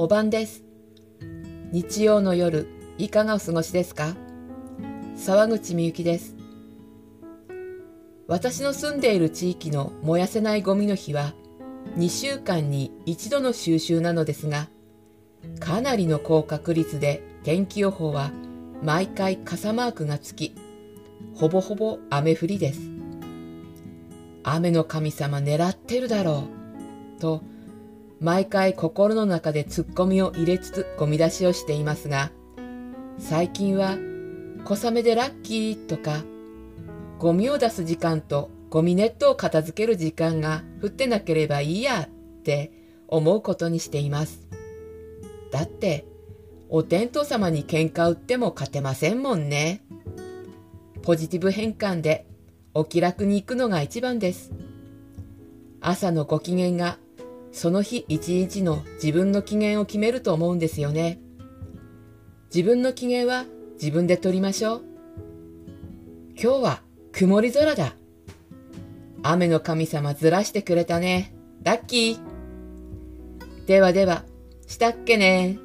お晩です。日曜の夜、いかがお過ごしですか？沢口みゆきです。私の住んでいる地域の燃やせないゴミの日は、2週間に1度の収集なのですが、かなりの高確率で天気予報は毎回傘マークがつき、ほぼほぼ雨降りです。雨の神様狙ってるだろう、と毎回心の中でツッコミを入れつつゴミ出しをしていますが、最近は小雨でラッキーとか、ゴミを出す時間とゴミネットを片付ける時間が降ってなければいいやって思うことにしています。だって、お天道様に喧嘩売っても勝てませんもんね。ポジティブ変換でお気楽に行くのが一番です。朝のご機嫌がその日一日の自分の機嫌を決めると思うんですよね。自分の機嫌は自分で取りましょう。今日は曇り空だ。雨の神様ずらしてくれたね。ラッキー。ではでは、したっけね